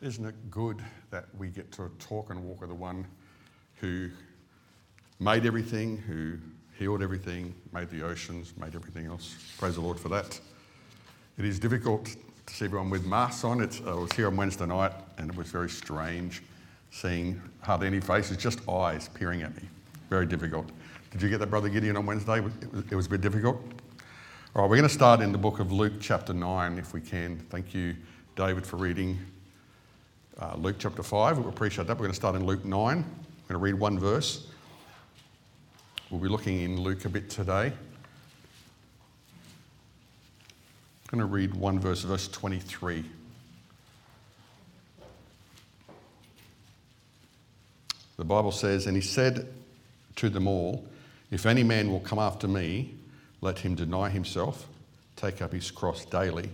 Isn't it good that we get to talk and walk with the one who made everything, who healed everything, made the oceans, made everything else? Praise the Lord for that. It is difficult to see everyone with masks on. It's, I was here on Wednesday night and it was very strange seeing hardly any faces, just eyes peering at me. Very difficult. Did you get that, Brother Gideon, on Wednesday? It was, it was a bit difficult. All right, we're going to start in the book of Luke, chapter 9, if we can. Thank you, David, for reading uh, Luke chapter 5. We appreciate that. We're going to start in Luke 9. I'm going to read one verse. We'll be looking in Luke a bit today. I'm going to read one verse, verse 23. The Bible says, And he said to them all, If any man will come after me, let him deny himself, take up his cross daily,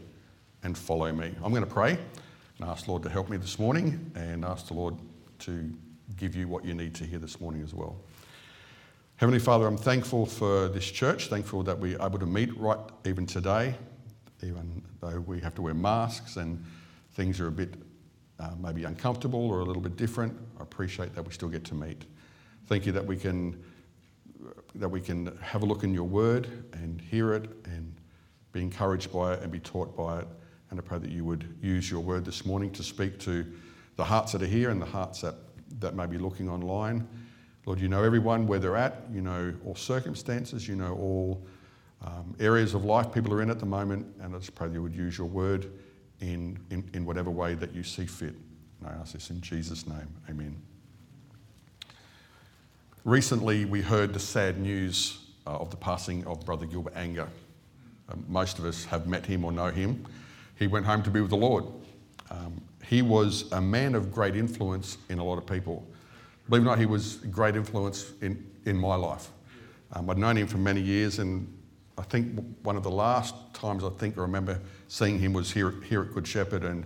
and follow me. I'm going to pray and ask the Lord to help me this morning and ask the Lord to give you what you need to hear this morning as well. Heavenly Father, I'm thankful for this church, thankful that we're able to meet right even today, even though we have to wear masks and things are a bit uh, maybe uncomfortable or a little bit different. I appreciate that we still get to meet. Thank you that we can that we can have a look in your word and hear it and be encouraged by it and be taught by it. And I pray that you would use your word this morning to speak to the hearts that are here and the hearts that, that may be looking online. Lord, you know everyone where they're at, you know all circumstances, you know all um, areas of life people are in at the moment, and I just pray that you would use your word in, in, in whatever way that you see fit. And I ask this in Jesus' name. Amen. Recently, we heard the sad news uh, of the passing of Brother Gilbert Anger. Um, most of us have met him or know him he went home to be with the Lord. Um, he was a man of great influence in a lot of people. Believe it or not, he was great influence in, in my life. Um, I'd known him for many years, and I think one of the last times I think I remember seeing him was here, here at Good Shepherd. And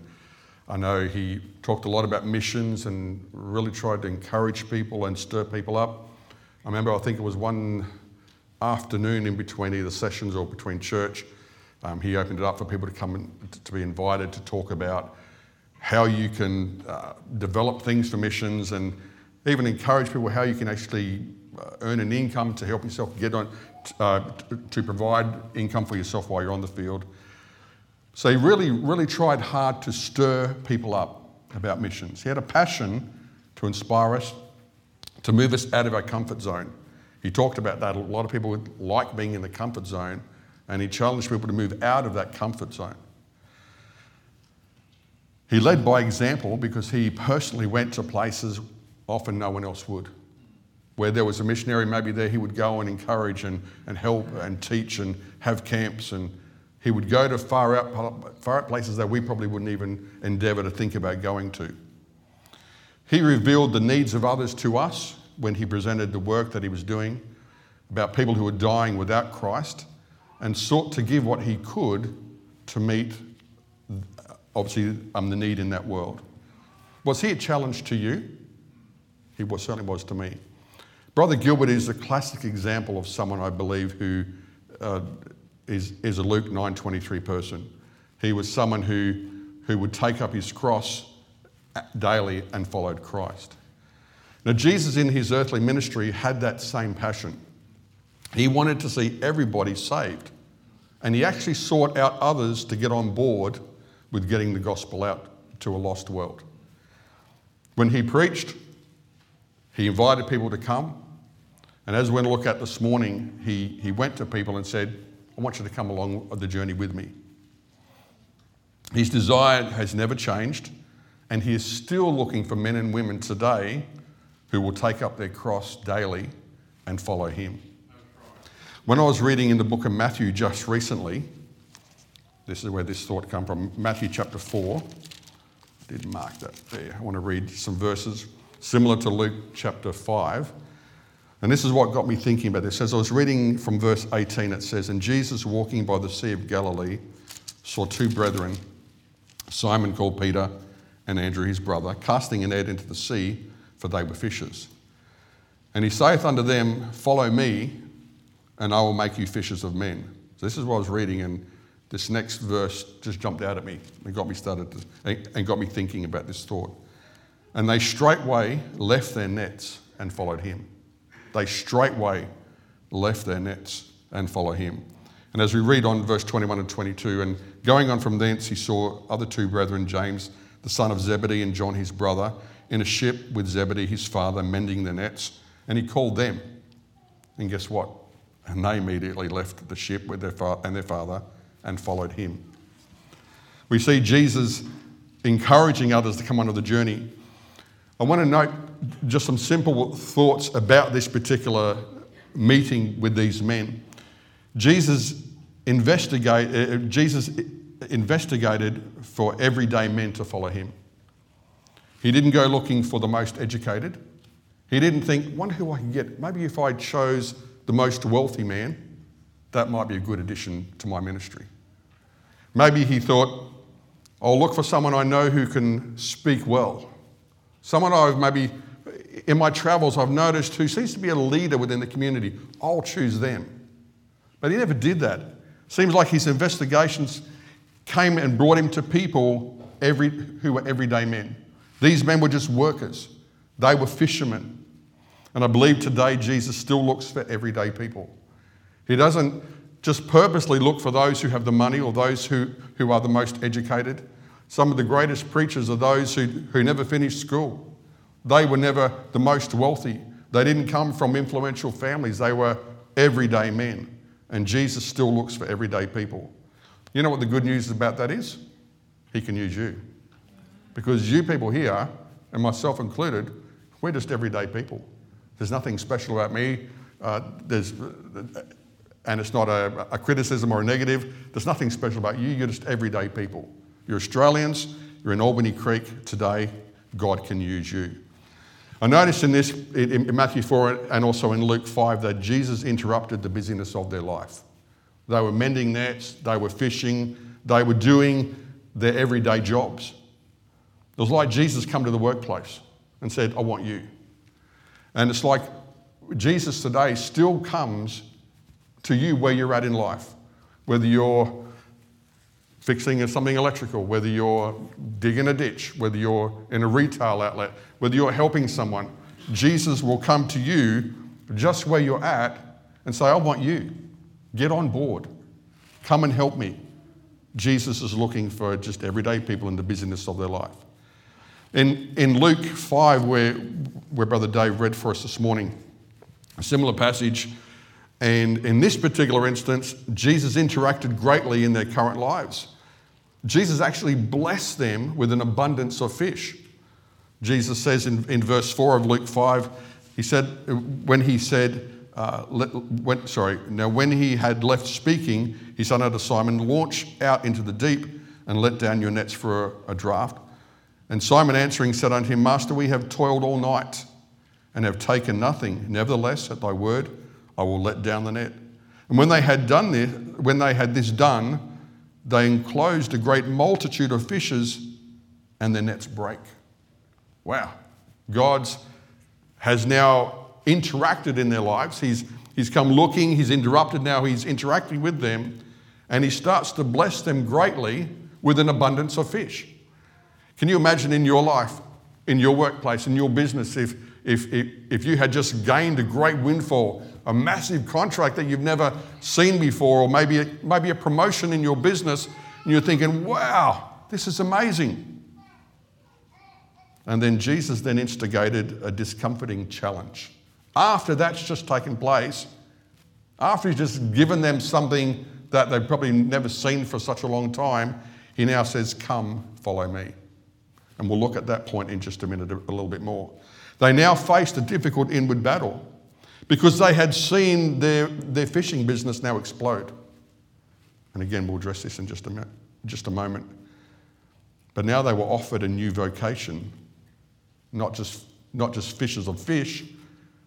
I know he talked a lot about missions and really tried to encourage people and stir people up. I remember, I think it was one afternoon in between either sessions or between church um, he opened it up for people to come to be invited to talk about how you can uh, develop things for missions and even encourage people how you can actually uh, earn an income to help yourself get on uh, to provide income for yourself while you're on the field. So he really, really tried hard to stir people up about missions. He had a passion to inspire us, to move us out of our comfort zone. He talked about that. A lot of people like being in the comfort zone and he challenged people to move out of that comfort zone. He led by example because he personally went to places often no one else would. Where there was a missionary, maybe there he would go and encourage and, and help and teach and have camps. And he would go to far out, far out places that we probably wouldn't even endeavour to think about going to. He revealed the needs of others to us when he presented the work that he was doing about people who were dying without Christ and sought to give what he could to meet, obviously, um, the need in that world. Was he a challenge to you? He was, certainly was to me. Brother Gilbert is a classic example of someone I believe who uh, is is, a Luke 9:23 person. He was someone who, who would take up his cross daily and followed Christ. Now, Jesus in his earthly ministry had that same passion. He wanted to see everybody saved. And he actually sought out others to get on board with getting the gospel out to a lost world. When he preached, he invited people to come. And as we're going to look at this morning, he, he went to people and said, I want you to come along the journey with me. His desire has never changed, and he is still looking for men and women today who will take up their cross daily and follow him. When I was reading in the book of Matthew just recently, this is where this thought came from Matthew chapter 4. I did mark that there. I want to read some verses similar to Luke chapter 5. And this is what got me thinking about this. As I was reading from verse 18, it says, And Jesus, walking by the Sea of Galilee, saw two brethren, Simon called Peter and Andrew his brother, casting a net into the sea, for they were fishers. And he saith unto them, Follow me, and I will make you fishers of men. So this is what I was reading, and this next verse just jumped out at me and got me started to, and got me thinking about this thought. And they straightway left their nets and followed him. They straightway left their nets and followed him. And as we read on verse 21 and 22, and going on from thence, he saw other two brethren, James, the son of Zebedee, and John, his brother, in a ship with Zebedee, his father, mending their nets. And he called them. And guess what? And they immediately left the ship with their fa- and their father and followed him. We see Jesus encouraging others to come on the journey. I want to note just some simple thoughts about this particular meeting with these men. Jesus, investigate, uh, Jesus investigated for everyday men to follow him. He didn't go looking for the most educated. He didn't think, wonder who I can get. Maybe if I chose the most wealthy man, that might be a good addition to my ministry. Maybe he thought, I'll look for someone I know who can speak well. Someone I've maybe, in my travels, I've noticed who seems to be a leader within the community. I'll choose them. But he never did that. Seems like his investigations came and brought him to people every, who were everyday men. These men were just workers, they were fishermen. And I believe today Jesus still looks for everyday people. He doesn't just purposely look for those who have the money or those who, who are the most educated. Some of the greatest preachers are those who, who never finished school. They were never the most wealthy. They didn't come from influential families. They were everyday men. And Jesus still looks for everyday people. You know what the good news about that is? He can use you. Because you people here, and myself included, we're just everyday people. There's nothing special about me. Uh, there's, and it's not a, a criticism or a negative. There's nothing special about you. You're just everyday people. You're Australians. You're in Albany Creek today. God can use you. I noticed in this, in Matthew 4 and also in Luke 5, that Jesus interrupted the busyness of their life. They were mending nets, they were fishing, they were doing their everyday jobs. It was like Jesus come to the workplace and said, I want you. And it's like Jesus today still comes to you where you're at in life, whether you're fixing something electrical, whether you're digging a ditch, whether you're in a retail outlet, whether you're helping someone. Jesus will come to you just where you're at and say, I want you. Get on board. Come and help me. Jesus is looking for just everyday people in the busyness of their life. In, in Luke 5, where, where Brother Dave read for us this morning, a similar passage, and in this particular instance, Jesus interacted greatly in their current lives. Jesus actually blessed them with an abundance of fish. Jesus says in, in verse 4 of Luke 5, he said, when he said, uh, let, when, sorry, now when he had left speaking, he said unto Simon, Launch out into the deep and let down your nets for a, a draught. And Simon answering said unto him, Master, we have toiled all night and have taken nothing. Nevertheless, at thy word, I will let down the net. And when they had done this, when they had this done, they enclosed a great multitude of fishes, and their nets break. Wow. God's has now interacted in their lives. He's, he's come looking, he's interrupted now, he's interacting with them, and he starts to bless them greatly with an abundance of fish. Can you imagine in your life, in your workplace, in your business, if, if, if, if you had just gained a great windfall, a massive contract that you've never seen before, or maybe a, maybe a promotion in your business, and you're thinking, wow, this is amazing. And then Jesus then instigated a discomforting challenge. After that's just taken place, after he's just given them something that they've probably never seen for such a long time, he now says, Come, follow me. And we'll look at that point in just a minute, a little bit more. They now faced a difficult inward battle because they had seen their, their fishing business now explode. And again, we'll address this in just a, just a moment. But now they were offered a new vocation, not just, not just fishers of fish,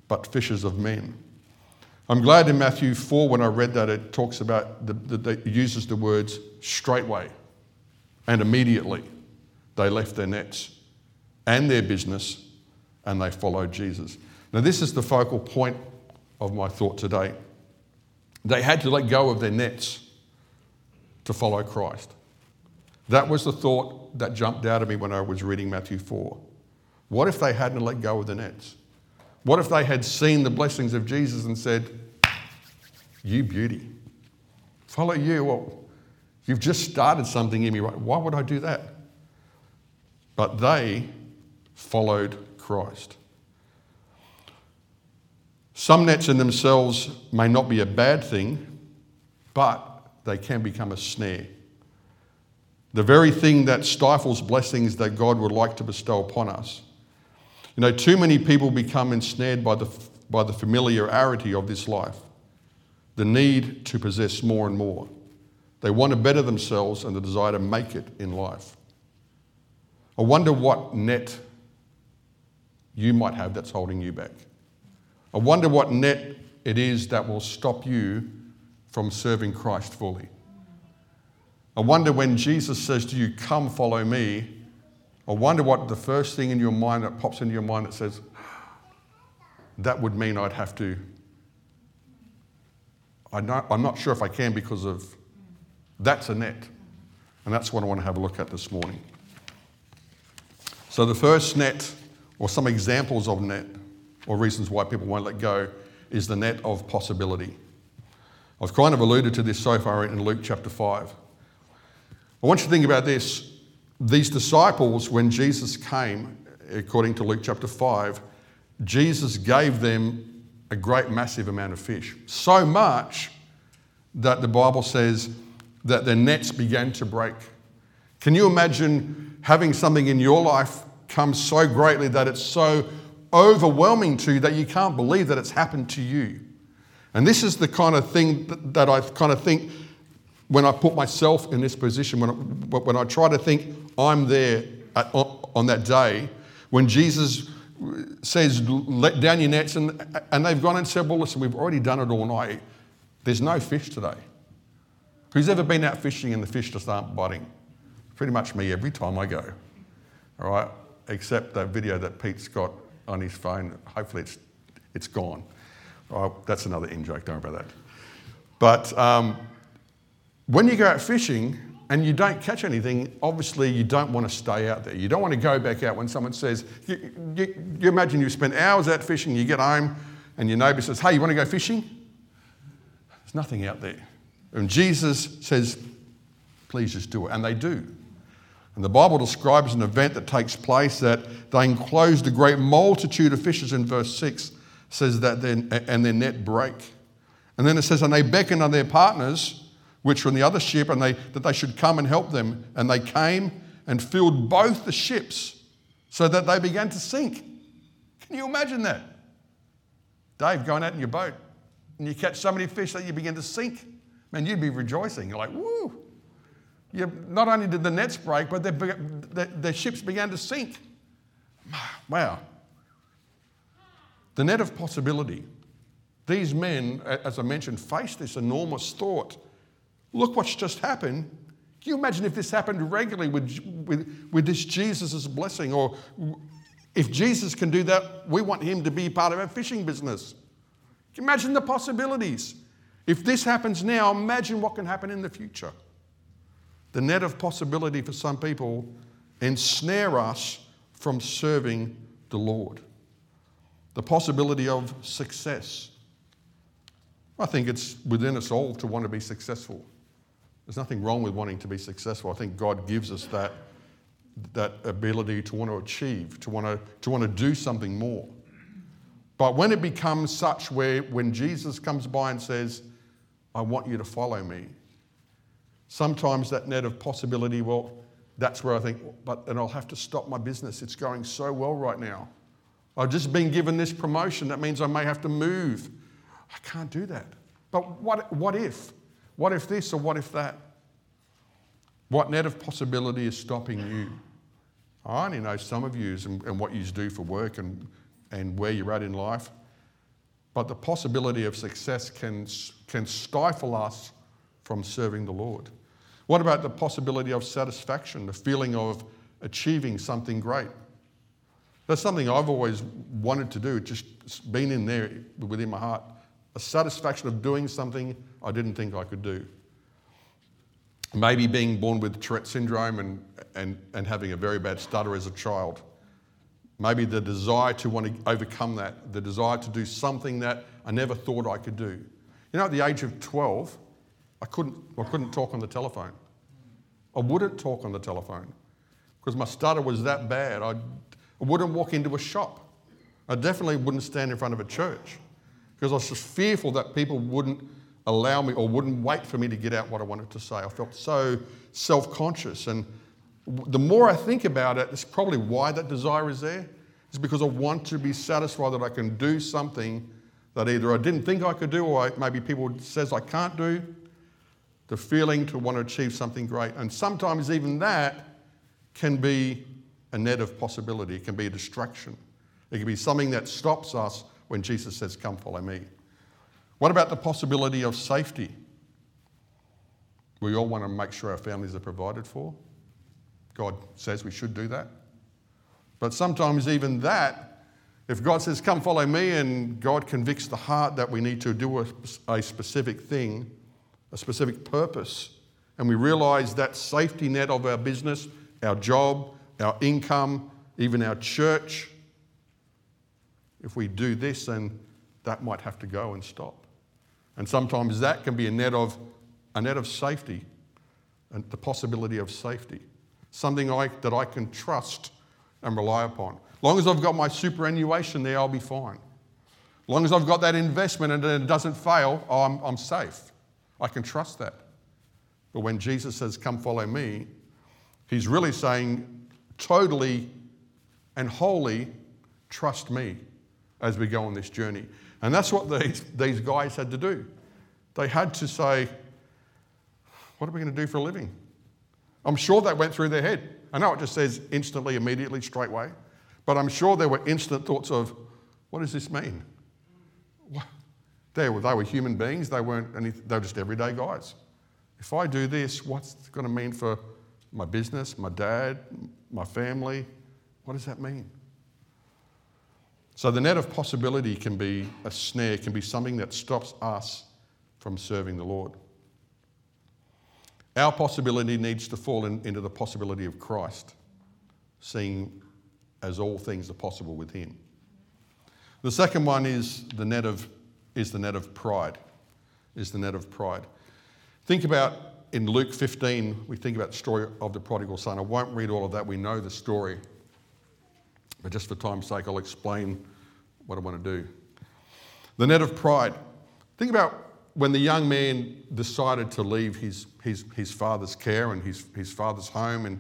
but fishers of men. I'm glad in Matthew 4 when I read that it talks about, it uses the words straightway and immediately they left their nets and their business and they followed Jesus. Now, this is the focal point of my thought today. They had to let go of their nets to follow Christ. That was the thought that jumped out of me when I was reading Matthew 4. What if they hadn't let go of the nets? What if they had seen the blessings of Jesus and said, You beauty, follow you? Well, you've just started something in me, right? Why would I do that? But they followed Christ. Some nets in themselves may not be a bad thing, but they can become a snare. The very thing that stifles blessings that God would like to bestow upon us. You know, too many people become ensnared by the, by the familiarity of this life, the need to possess more and more. They want to better themselves and the desire to make it in life. I wonder what net you might have that's holding you back. I wonder what net it is that will stop you from serving Christ fully. I wonder when Jesus says to you, Come follow me, I wonder what the first thing in your mind that pops into your mind that says, That would mean I'd have to. I'm not sure if I can because of that's a net. And that's what I want to have a look at this morning. So, the first net, or some examples of net, or reasons why people won't let go is the net of possibility. I've kind of alluded to this so far in Luke chapter 5. I want you to think about this. These disciples, when Jesus came, according to Luke chapter 5, Jesus gave them a great, massive amount of fish. So much that the Bible says that their nets began to break. Can you imagine having something in your life come so greatly that it's so overwhelming to you that you can't believe that it's happened to you. And this is the kind of thing that, I kind of think when I put myself in this position, when I, when I try to think I'm there at, on that day, when Jesus says, let down your nets, and, and they've gone and said, well, listen, we've already done it all night. There's no fish today. Who's ever been out fishing and the fish just aren't biting? Pretty much me every time I go. All right? Except that video that Pete's got on his phone. Hopefully, it's, it's gone. Oh, that's another in joke, don't worry about that. But um, when you go out fishing and you don't catch anything, obviously you don't want to stay out there. You don't want to go back out when someone says, you, you, you imagine you spend hours out fishing, you get home, and your neighbour says, Hey, you want to go fishing? There's nothing out there. And Jesus says, Please just do it. And they do. And the Bible describes an event that takes place that they enclosed a great multitude of fishes in verse 6 says that then and their net break. And then it says, and they beckoned on their partners, which were in the other ship, and they that they should come and help them. And they came and filled both the ships so that they began to sink. Can you imagine that? Dave going out in your boat and you catch so many fish that you begin to sink. Man, you'd be rejoicing. You're like, woo, you, not only did the nets break, but their, ships began to sink. Wow. The net of possibility. These men, as I mentioned, faced this enormous thought. Look what's just happened. Can you imagine if this happened regularly with, with, with this Jesus' blessing? Or if Jesus can do that, we want him to be part of our fishing business. Can you imagine the possibilities? If this happens now, imagine what can happen in the future the net of possibility for some people ensnare us from serving the Lord. The possibility of success. I think it's within us all to want to be successful. There's nothing wrong with wanting to be successful. I think God gives us that, that ability to want to achieve, to want to, to want to do something more. But when it becomes such where when Jesus comes by and says, I want you to follow me, Sometimes that net of possibility, well, that's where I think, but then I'll have to stop my business. It's going so well right now. I've just been given this promotion. That means I may have to move. I can't do that. But what, what if? What if this or what if that? What net of possibility is stopping you? I only know some of you and, and what you do for work and, and where you're at in life. But the possibility of success can, can stifle us from serving the Lord. What about the possibility of satisfaction, the feeling of achieving something great? That's something I've always wanted to do, just been in there within my heart. A satisfaction of doing something I didn't think I could do. maybe being born with Tourette syndrome and, and, and having a very bad stutter as a child. Maybe the desire to want to overcome that, the desire to do something that I never thought I could do. You know, at the age of 12, I couldn't, I couldn't talk on the telephone. I wouldn't talk on the telephone because my stutter was that bad. I'd, I wouldn't walk into a shop. I definitely wouldn't stand in front of a church because I was just fearful that people wouldn't allow me or wouldn't wait for me to get out what I wanted to say. I felt so self conscious. And the more I think about it, it's probably why that desire is there. It's because I want to be satisfied that I can do something that either I didn't think I could do or maybe people says I can't do. The feeling to want to achieve something great. And sometimes even that can be a net of possibility. It can be a distraction. It can be something that stops us when Jesus says, Come follow me. What about the possibility of safety? We all want to make sure our families are provided for. God says we should do that. But sometimes, even that, if God says, Come follow me, and God convicts the heart that we need to do a, specific thing, a specific purpose, and we realize that safety net of our business, our job, our income, even our church, if we do this, then that might have to go and stop. And sometimes that can be a net of, a net of safety, and the possibility of safety. Something I, that I can trust and rely upon. Long as I've got my superannuation there, I'll be fine. Long as I've got that investment and it doesn't fail, I'm, I'm safe. I can trust that. But when Jesus says, Come follow me, he's really saying, totally and wholly trust me as we go on this journey. And that's what these, these guys had to do. They had to say, What are we going to do for a living? I'm sure that went through their head. I know it just says instantly, immediately, straightway, but I'm sure there were instant thoughts of, What does this mean? They were, they were human beings, they weren't any, they were just everyday guys. If I do this, what's it going to mean for my business, my dad, my family? What does that mean? So the net of possibility can be a snare, can be something that stops us from serving the Lord. Our possibility needs to fall in, into the possibility of Christ, seeing as all things are possible with Him. The second one is the net of, is the net of pride. Is the net of pride. Think about in Luke 15, we think about the story of the prodigal son. I won't read all of that, we know the story. But just for time's sake, I'll explain what I want to do. The net of pride. Think about when the young man decided to leave his, his, his father's care and his, his father's home and,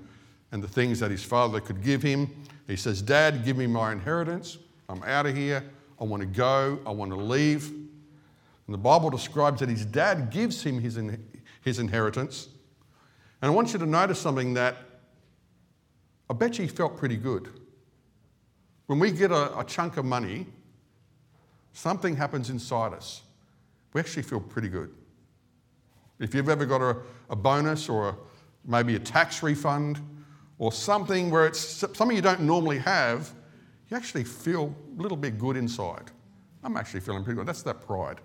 and the things that his father could give him. He says, Dad, give me my inheritance. I'm out of here. I want to go. I want to leave. And the Bible describes that his dad gives him his, his inheritance. And I want you to notice something that I bet you he felt pretty good. When we get a, a chunk of money, something happens inside us. We actually feel pretty good. If you've ever got a, a bonus or a, maybe a tax refund or something where it's something you don't normally have, you actually feel a little bit good inside. I'm actually feeling pretty good. That's that pride.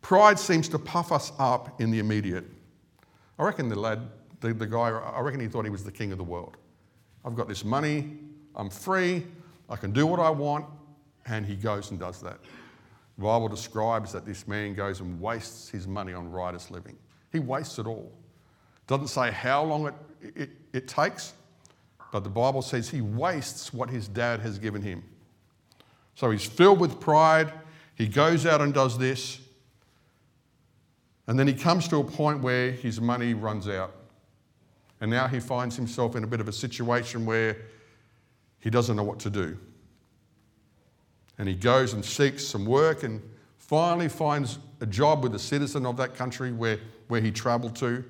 Pride seems to puff us up in the immediate. I reckon the lad, the, the guy, I reckon he thought he was the king of the world. I've got this money, I'm free, I can do what I want, and he goes and does that. The Bible describes that this man goes and wastes his money on riotous living. He wastes it all. Doesn't say how long it, it, it takes, but the Bible says he wastes what his dad has given him. So he's filled with pride. He goes out and does this. And then he comes to a point where his money runs out. And now he finds himself in a bit of a situation where he doesn't know what to do. And he goes and seeks some work and finally finds a job with a citizen of that country where, where he traveled to.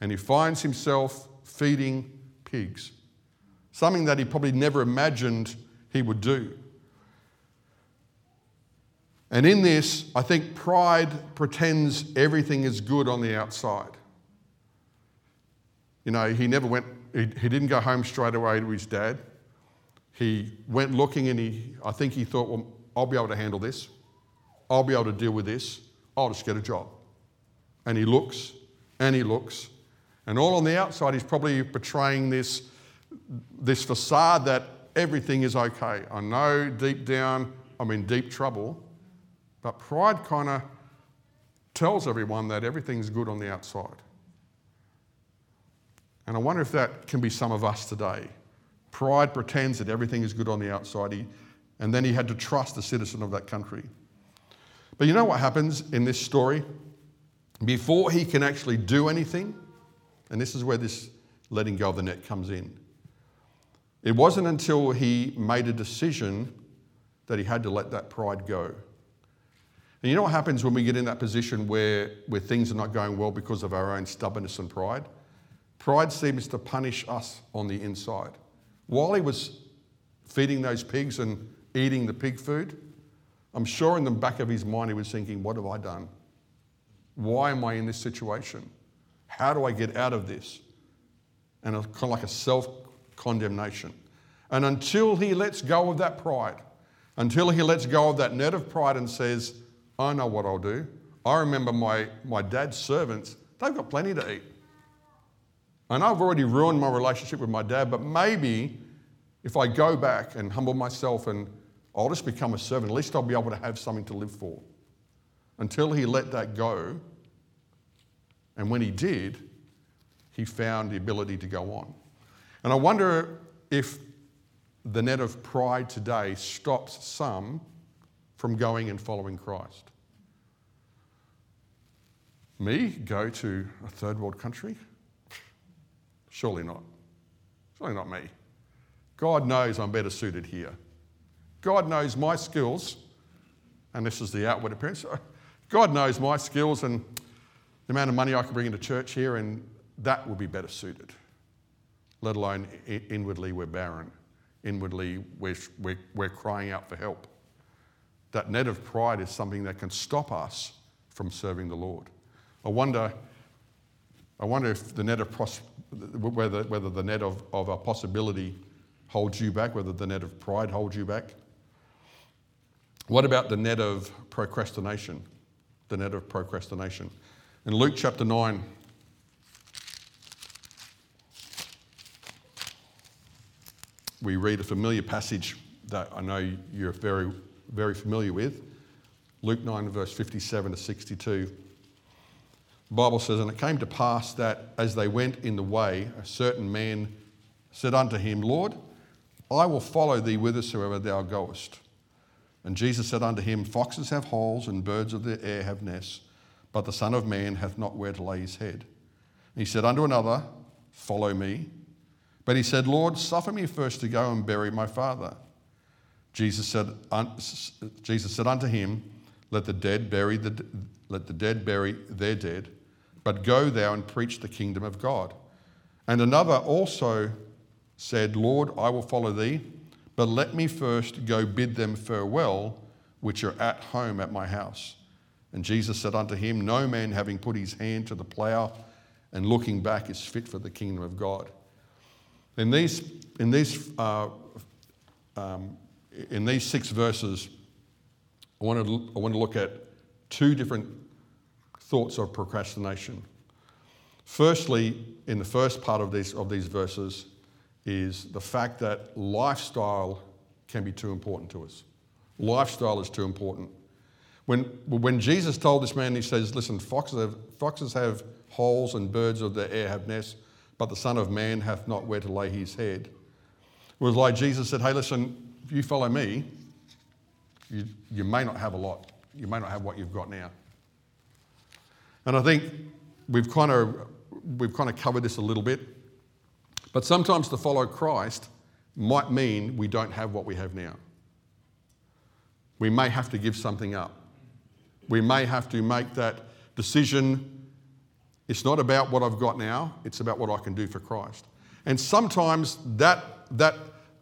And he finds himself feeding pigs, something that he probably never imagined he would do. And in this, I think pride pretends everything is good on the outside. You know, he never went, he, he didn't go home straight away to his dad. He went looking and he, I think he thought, well, I'll be able to handle this. I'll be able to deal with this. I'll just get a job. And he looks and he looks And all on the outside, he's probably portraying this, this facade that everything is okay. I know deep down I'm in deep trouble, but pride kind of tells everyone that everything's good on the outside. And I wonder if that can be some of us today. Pride pretends that everything is good on the outside, and then he had to trust the citizen of that country. But you know what happens in this story? Before he can actually do anything, and this is where this letting go of the net comes in. It wasn't until he made a decision that he had to let that pride go. And you know what happens when we get in that position where, where things are not going well because of our own stubbornness and pride? Pride seems to punish us on the inside. While he was feeding those pigs and eating the pig food, I'm sure in the back of his mind he was thinking, What have I done? Why am I in this situation? How do I get out of this? And it's kind of like a self condemnation. And until he lets go of that pride, until he lets go of that net of pride and says, I know what I'll do. I remember my, my dad's servants, they've got plenty to eat. And I've already ruined my relationship with my dad, but maybe if I go back and humble myself and I'll just become a servant, at least I'll be able to have something to live for. Until he let that go, and when he did, he found the ability to go on. And I wonder if the net of pride today stops some from going and following Christ. Me go to a third world country? Surely not. Surely not me. God knows I'm better suited here. God knows my skills, and this is the outward appearance. God knows my skills and the amount of money I can bring into church here, and that will be better suited. Let alone inwardly, we're barren. Inwardly, we're, we're, we're crying out for help. That net of pride is something that can stop us from serving the Lord. I wonder, I wonder if the net of pros- whether, whether the net of, of a possibility holds you back, whether the net of pride holds you back. What about the net of procrastination? The net of procrastination. In Luke chapter 9, we read a familiar passage that I know you're very, very familiar with. Luke 9, verse 57 to 62. The Bible says, And it came to pass that as they went in the way, a certain man said unto him, Lord, I will follow thee whithersoever thou goest. And Jesus said unto him, Foxes have holes, and birds of the air have nests, but the Son of Man hath not where to lay his head. And he said unto another, Follow me. But he said, Lord, suffer me first to go and bury my father. Jesus said, Jesus said unto him, Let the dead bury the, let the dead bury their dead, but go thou and preach the kingdom of God. And another also said, Lord, I will follow thee, but let me first go bid them farewell, which are at home at my house. And Jesus said unto him, No man having put his hand to the plough and looking back is fit for the kingdom of God. In these, in these, uh, um, in these six verses, I want, to, I want to look at two different thoughts of procrastination. Firstly, in the first part of these, of these verses, is the fact that lifestyle can be too important to us. Lifestyle is too important. When, when Jesus told this man, he says, Listen, foxes have, foxes have holes and birds of the air have nests, but the Son of Man hath not where to lay his head. It was like Jesus said, Hey, listen, if you follow me, you, you may not have a lot. You may not have what you've got now. And I think we've kind of, we've kind of covered this a little bit. But sometimes to follow Christ might mean we don't have what we have now. We may have to give something up. We may have to make that decision it's not about what I've got now, it's about what I can do for Christ. And sometimes that, that,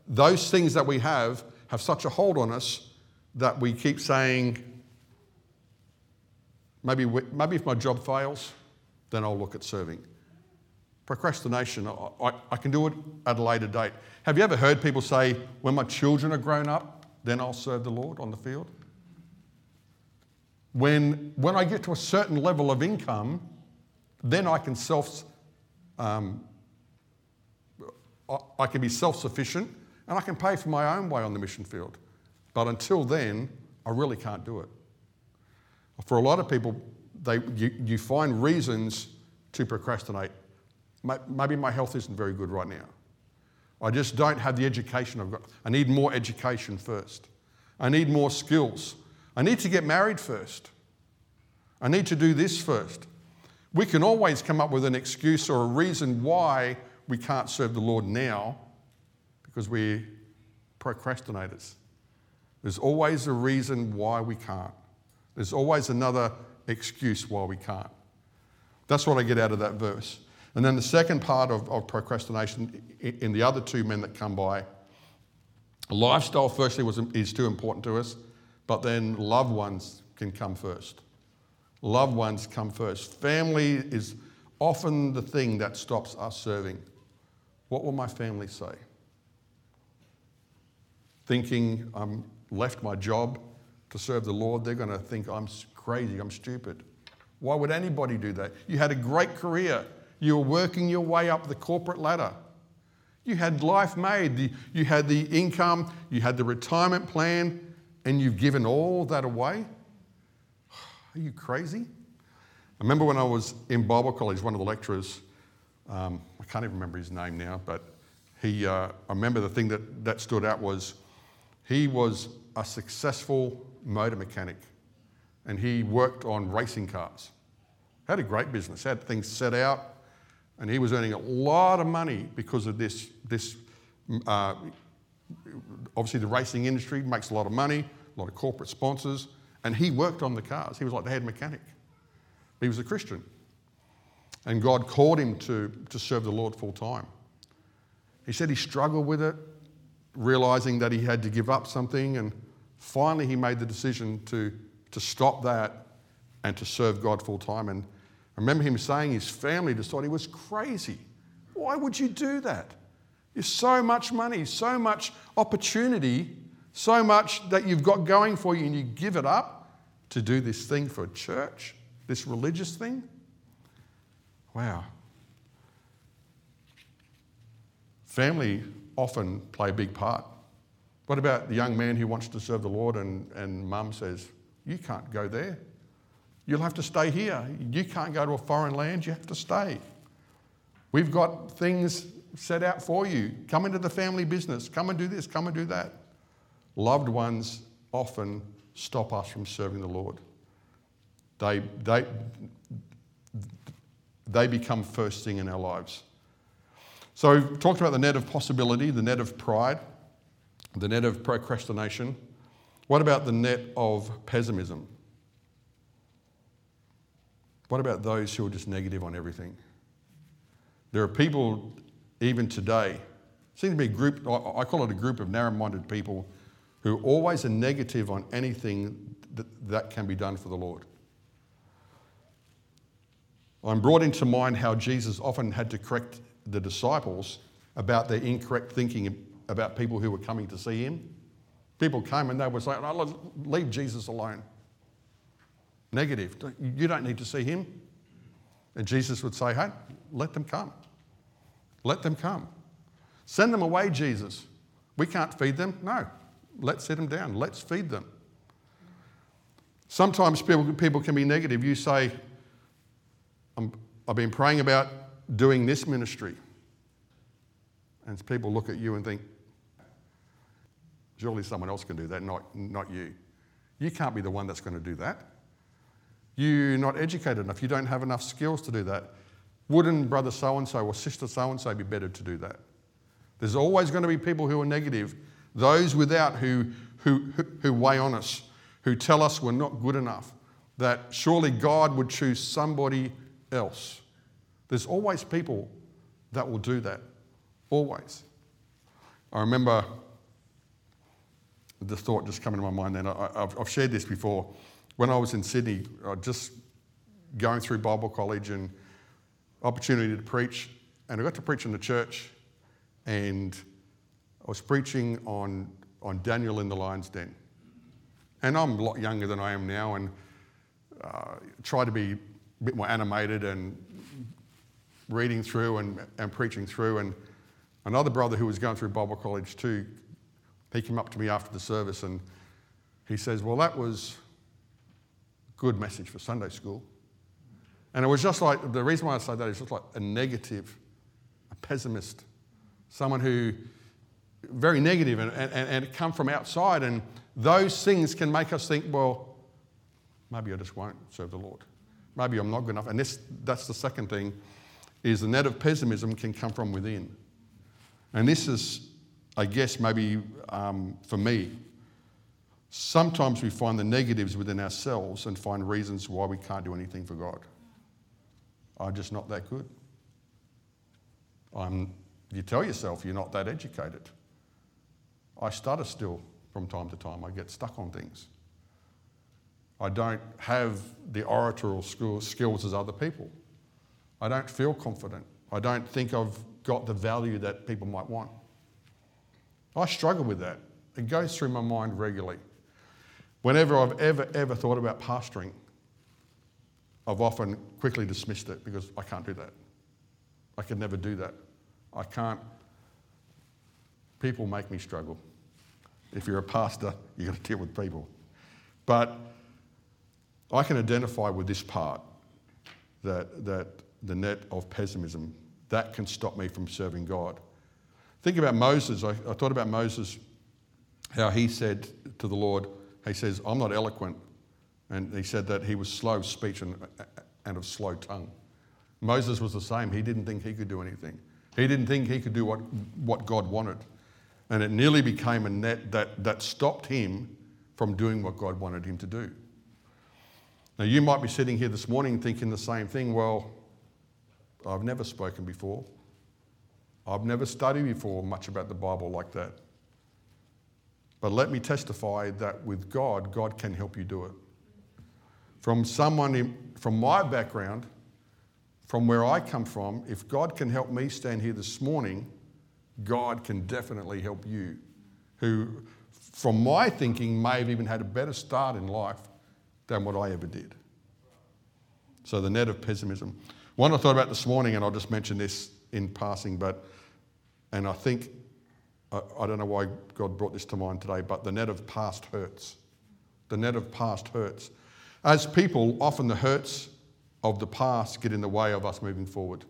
those things that we have have such a hold on us that we keep saying, maybe, maybe if my job fails, then I'll look at serving. Procrastination, I, I, can do it at a later date. Have you ever heard people say, when my children are grown up, then I'll serve the Lord on the field? When, when I get to a certain level of income, then I can self um, I, can be self sufficient and I can pay for my own way on the mission field. But until then, I really can't do it. For a lot of people, they, you, you find reasons to procrastinate. Maybe my health isn't very good right now. I just don't have the education I've got. I need more education first. I need more skills. I need to get married first. I need to do this first. We can always come up with an excuse or a reason why we can't serve the Lord now because we're procrastinators. There's always a reason why we can't. There's always another excuse why we can't. That's what I get out of that verse. And then the second part of, of procrastination in the other two men that come by, lifestyle firstly was, is too important to us, but then loved ones can come first. Loved ones come first. Family is often the thing that stops us serving. What will my family say? Thinking I'm left my job to serve the Lord, they're going to think I'm crazy, I'm stupid. Why would anybody do that? You had a great career. You were working your way up the corporate ladder. You had life made. You had the income, you had the retirement plan, and you've given all that away? Are you crazy? I remember when I was in Bible college, one of the lecturers, um, I can't even remember his name now, but he, uh, I remember the thing that, that stood out was he was a successful motor mechanic and he worked on racing cars. Had a great business, had things set out, and he was earning a lot of money because of this. this uh, obviously, the racing industry makes a lot of money, a lot of corporate sponsors, and he worked on the cars. He was like the head mechanic. He was a Christian. And God called him to, to serve the Lord full time. He said he struggled with it, realizing that he had to give up something, and finally he made the decision to, to stop that and to serve God full time. And I remember him saying his family just thought he was crazy. Why would you do that? There's so much money, so much opportunity, so much that you've got going for you, and you give it up to do this thing for a church, this religious thing? Wow. Family often play a big part. What about the young man who wants to serve the Lord and, and mum says, You can't go there. You'll have to stay here. You can't go to a foreign land, you have to stay. We've got things set out for you. Come into the family business, come and do this, come and do that. Loved ones often stop us from serving the Lord. They, they, they become first thing in our lives. So we've talked about the net of possibility, the net of pride, the net of procrastination. What about the net of pessimism? What about those who are just negative on everything? There are people, even today, seems to be a group, I call it a group of narrow minded people who always are negative on anything that, that can be done for the Lord. I'm brought into mind how Jesus often had to correct the disciples about their incorrect thinking about people who were coming to see him. People came and they were saying, oh, leave Jesus alone. Negative. You don't need to see him. And Jesus would say, hey, let them come. Let them come. Send them away, Jesus. We can't feed them. No, let's sit them down. Let's feed them. Sometimes people, people can be negative. You say, I've been praying about doing this ministry. And people look at you and think, surely someone else can do that, not, not you. You can't be the one that's going to do that. You're not educated enough. You don't have enough skills to do that. Wouldn't brother so and so or sister so and so be better to do that? There's always going to be people who are negative, those without who, who, who weigh on us, who tell us we're not good enough, that surely God would choose somebody else. There's always people that will do that. Always. I remember the thought just coming to my mind then. I, have shared this before when I was in Sydney, just going through Bible college and opportunity to preach, and I got to preach in the church, and was preaching on, on Daniel in the lion's den. And I'm a lot younger than I am now, and uh, try to be a bit more animated and reading through and, and preaching through, and another brother who was going through Bible college too, he came up to me after the service and he says, Well, that was a good message for Sunday school. And it was just like, the reason why I say that is just like a negative, a pessimist, someone who, very negative and, and, and come from outside. And those things can make us think, well, maybe I just won't serve the Lord. Maybe I'm not good enough. And this, that's the second thing, is the net of pessimism can come from within. And this is, I guess, maybe um, for me, sometimes we find the negatives within ourselves and find reasons why we can't do anything for God. I'm just not that good. I'm, you tell yourself you're not that educated. I stutter still from time to time. I get stuck on things. I don't have the oratorial skills as other people. I don't feel confident. I don't think I've got the value that people might want. I struggle with that. It goes through my mind regularly. Whenever I've ever, ever thought about pastoring, I've often quickly dismissed it because I can't do that. I could never do that. I can't. People make me struggle. If you're a pastor, you've got to deal with people. But I can identify with this part that, that the net of pessimism, that can stop me from serving God. Think about Moses. I, I thought about Moses, how he said to the Lord, he says, I'm not eloquent. And he said that he was slow of speech and, and of slow tongue. Moses was the same. He didn't think he could do anything. He didn't think he could do what, what God wanted. And it nearly became a net that, that stopped him from doing what God wanted him to do. Now, you might be sitting here this morning thinking the same thing. Well, I've never spoken before. I've never studied before much about the Bible like that. But let me testify that with God, God can help you do it. From someone in, from my background, from where I come from, if God can help me stand here this morning, God can definitely help you, who, from my thinking, may have even had a better start in life than what I ever did. So, the net of pessimism. One I thought about this morning, and I'll just mention this in passing, but, and I think I, I don't know why God brought this to mind today, but the net of past hurts. The net of past hurts. As people, often the hurts of the past get in the way of us moving forward.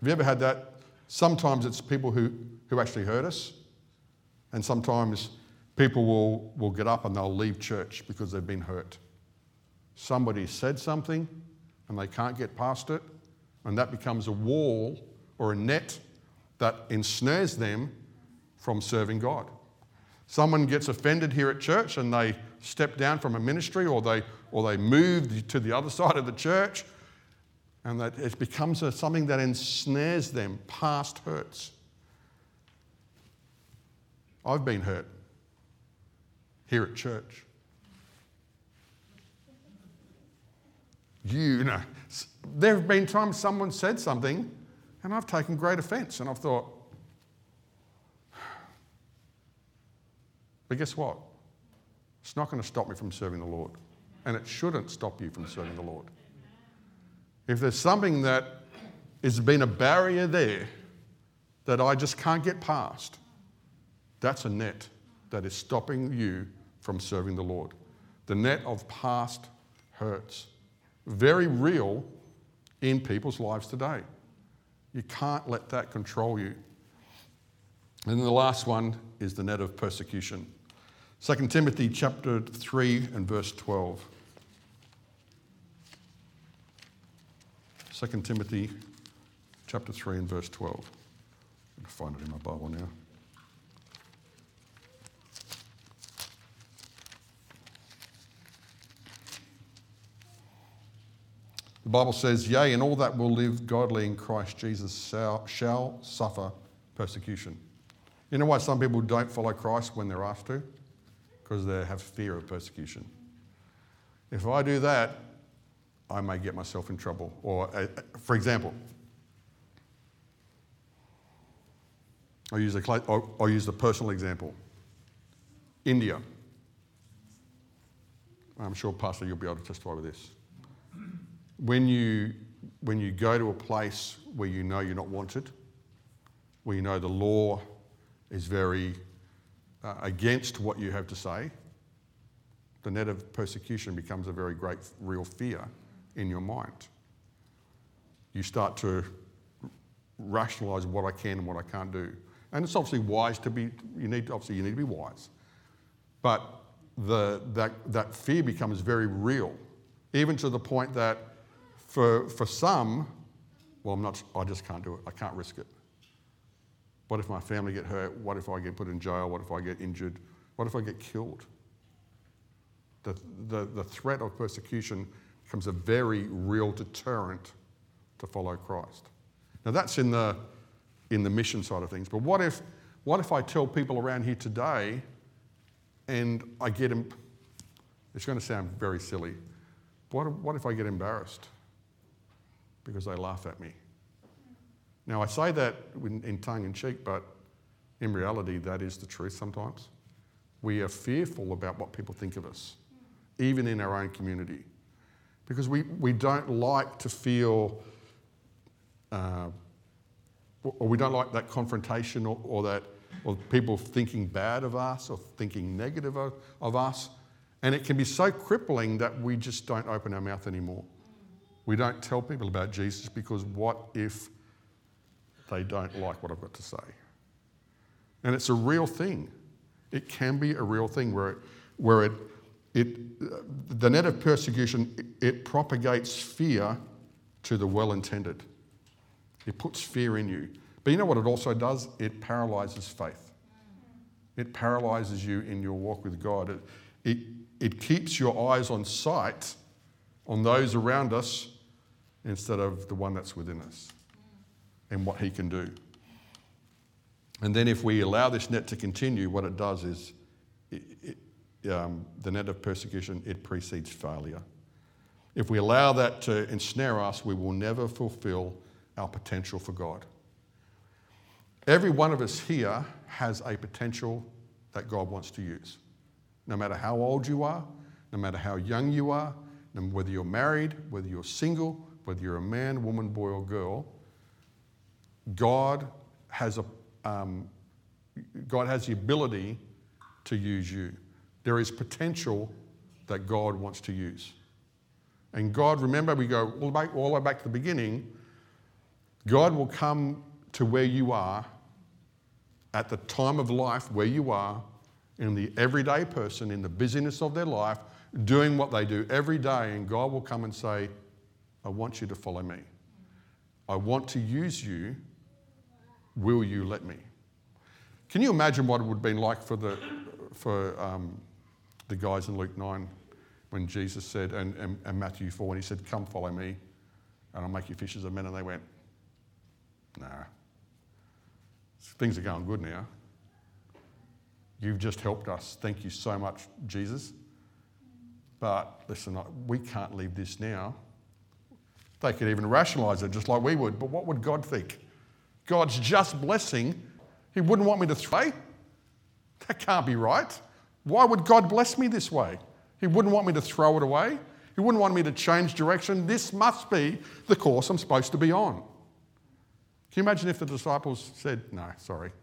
Have you ever had that? Sometimes it's people who, who actually hurt us, and sometimes people will, will get up and they'll leave church because they've been hurt. Somebody said something and they can't get past it, and that becomes a wall or a net that ensnares them from serving God. Someone gets offended here at church and they step down from a ministry or they, or they move to the other side of the church and that it becomes a, something that ensnares them past hurts. I've been hurt here at church. You know, there have been times someone said something and I've taken great offense and I've thought, But guess what? It's not going to stop me from serving the Lord. And it shouldn't stop you from serving the Lord. If there's something that has been a barrier there that I just can't get past, that's a net that is stopping you from serving the Lord. The net of past hurts. Very real in people's lives today. You can't let that control you. And the last one is the net of persecution. 2 Timothy chapter 3 and verse 12. 2 Timothy chapter 3 and verse 12. I'm find it in my Bible now. The Bible says, Yea, and all that will live godly in Christ Jesus shall, shall suffer persecution. You know why some people don't follow Christ when they're asked to? because they have fear of persecution. If I do that, I may get myself in trouble. Or, uh, for example, I'll use, a, I'll, I'll use the personal example. India. I'm sure, Pastor, you'll be able to testify with this. When you when you go to a place where you know you're not wanted, where you know the law is very uh, against what you have to say, the net of persecution becomes a very great, real fear in your mind. You start to rationalize what I can and what I can't do. And it's obviously wise to be, you need, to, obviously, you need to be wise. But the, that, that fear becomes very real, even to the point that for, for some, well, I'm not, I just can't do it. I can't risk it. What if my family get hurt? What if I get put in jail? What if I get injured? What if I get killed? The, the, the threat of persecution becomes a very real deterrent to follow Christ. Now, that's in the, in the mission side of things. But what if, what if I tell people around here today and I get them, it's going to sound very silly. What, what if I get embarrassed because they laugh at me? Now, I say that in, in tongue in cheek, but in reality, that is the truth sometimes. We are fearful about what people think of us, even in our own community, because we, we don't like to feel, uh, or we don't like that confrontation or, or that or people thinking bad of us or thinking negative of, of us. And it can be so crippling that we just don't open our mouth anymore. We don't tell people about Jesus because what if they don't like what I've got to say? And it's a real thing. It can be a real thing where it, where it, it the net of persecution, it propagates fear to the well intended. It puts fear in you. But you know what it also does? It paralyzes faith. It paralyzes you in your walk with God. It, it, it keeps your eyes on sight on those around us instead of the one that's within us and what He can do. And then, if we allow this net to continue, what it does is it, it, um, the net of persecution, it precedes failure. If we allow that to ensnare us, we will never fulfill our potential for God. Every one of us here has a potential that God wants to use. No matter how old you are, no matter how young you are, whether you're married, whether you're single, whether you're a man, woman, boy, or girl, God has, a, um, God has the ability to use you. There is potential that God wants to use. And God, remember, we go all the, way, all the way back to the beginning, God will come to where you are at the time of life where you are in the everyday person in the busyness of their life doing what they do every day and God will come and say I want you to follow me. I want to use you. Will you let me? Can you imagine what it would have been like for the for um, the guys in Luke 9 when Jesus said and, and, and Matthew 4 when he said come follow me and I'll make you fishers of men and they went nah Things are going good now. You've just helped us. Thank you so much, Jesus. But listen, we can't leave this now. They could even rationalize it just like we would, but what would God think? God's just blessing, He wouldn't want me to throw. That can't be right. Why would God bless me this way? He wouldn't want me to throw it away. He wouldn't want me to change direction. This must be the course I'm supposed to be on. Can you imagine if the disciples said, No, sorry?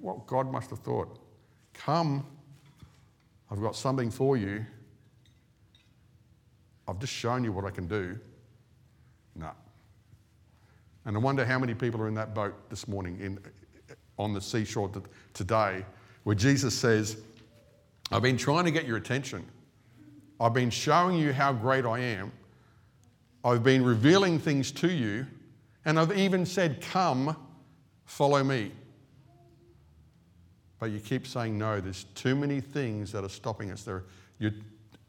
What God must have thought. Come, I've got something for you. I've just shown you what I can do. No. And I wonder how many people are in that boat this morning in, on the seashore today where Jesus says, I've been trying to get your attention. I've been showing you how great I am. I've been revealing things to you and I've even said, Come, follow me. But you keep saying no. There's too many things that are stopping us. There, you,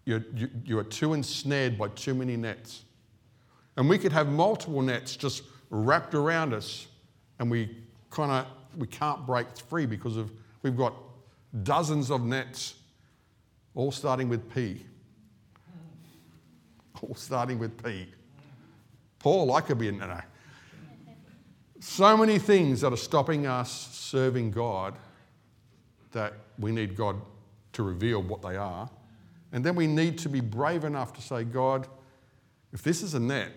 you, you, you are too ensnared by too many nets. And we could have multiple nets just wrapped around us, and we kind of we can't break free because of we've got dozens of nets, all starting with P. All starting with P. Paul, I could be in no. So many things that are stopping us serving God that we need God to reveal what they are. And then we need to be brave enough to say, God, if this is a net,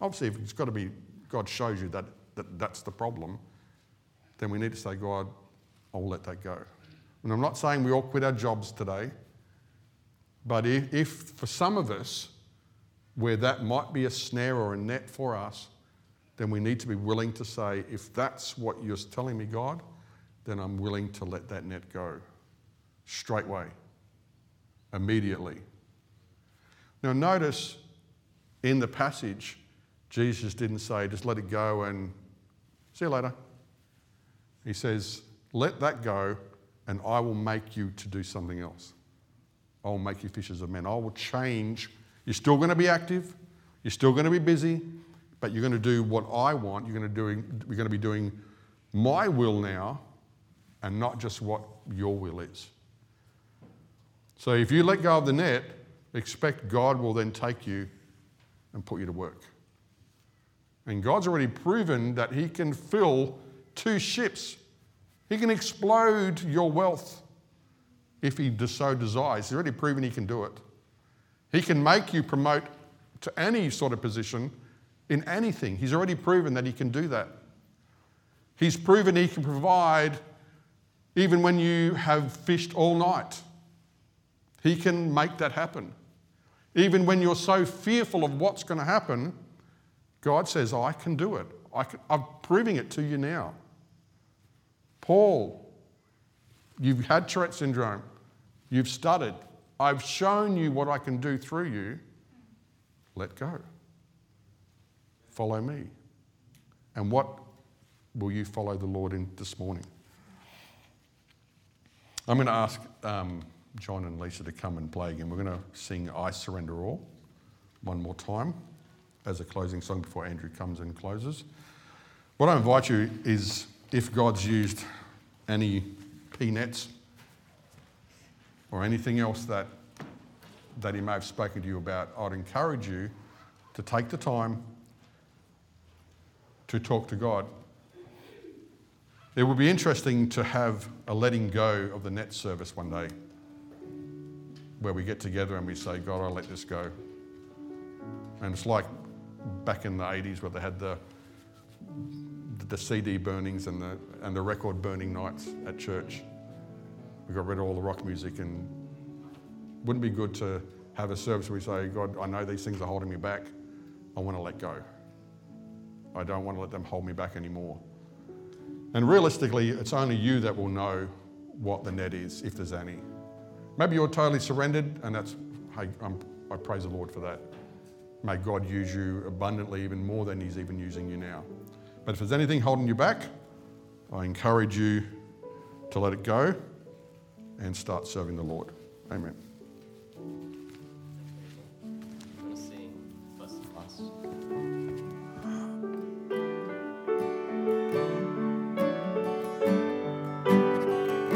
Obviously, if it's got to be, God shows you that, that that's the problem, then we need to say, God, I'll let that go. And I'm not saying we all quit our jobs today, but if, if for some of us, where that might be a snare or a net for us, then we need to be willing to say, if that's what you're telling me, God, then I'm willing to let that net go straightway, immediately. Now, notice in the passage, Jesus didn't say, just let it go and see you later. He says, let that go and I will make you to do something else. I will make you fishers of men. I will change. You're still going to be active. You're still going to be busy, but you're going to do what I want. You're going to, doing, you're going to be doing my will now and not just what your will is. So if you let go of the net, expect God will then take you and put you to work. And God's already proven that He can fill two ships, He can explode your wealth if He so desires. He's already proven He can do it. He can make you promote to any sort of position in anything. He's already proven that He can do that. He's proven He can provide even when you have fished all night. He can make that happen. Even when you're so fearful of what's going to happen, God says, I can do it. I am proving it to you now. Paul, you've had Tourette syndrome. You've stuttered. I've shown you what I can do through you. Let go. Follow me. And what will you follow the Lord in this morning? I'm going to ask um, John and Lisa to come and play again. We're going to sing I Surrender All one more time as a closing song before Andrew comes and closes. What I invite you is if God's used any P nets or anything else that, that He may have spoken to you about, I'd encourage you to take the time to talk to God it would be interesting to have a letting go of the net service one day where we get together and we say, God, I let this go. And it's like back in the 80s where they had the, the CD burnings and the, and the record burning nights at church. We got rid of all the rock music and wouldn't be good to have a service where we say, God, I know these things are holding me back. I want to let go. I don't want to let them hold me back anymore. And realistically, it's only you that will know what the net is, if there's any. Maybe you're totally surrendered, and that's, hey, I'm, I praise the Lord for that. May God use you abundantly, even more than He's even using you now. But if there's anything holding you back, I encourage you to let it go and start serving the Lord. Amen.